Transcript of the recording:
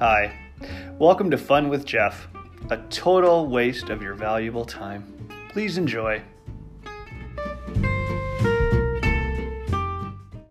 Hi, welcome to Fun with Jeff, a total waste of your valuable time. Please enjoy.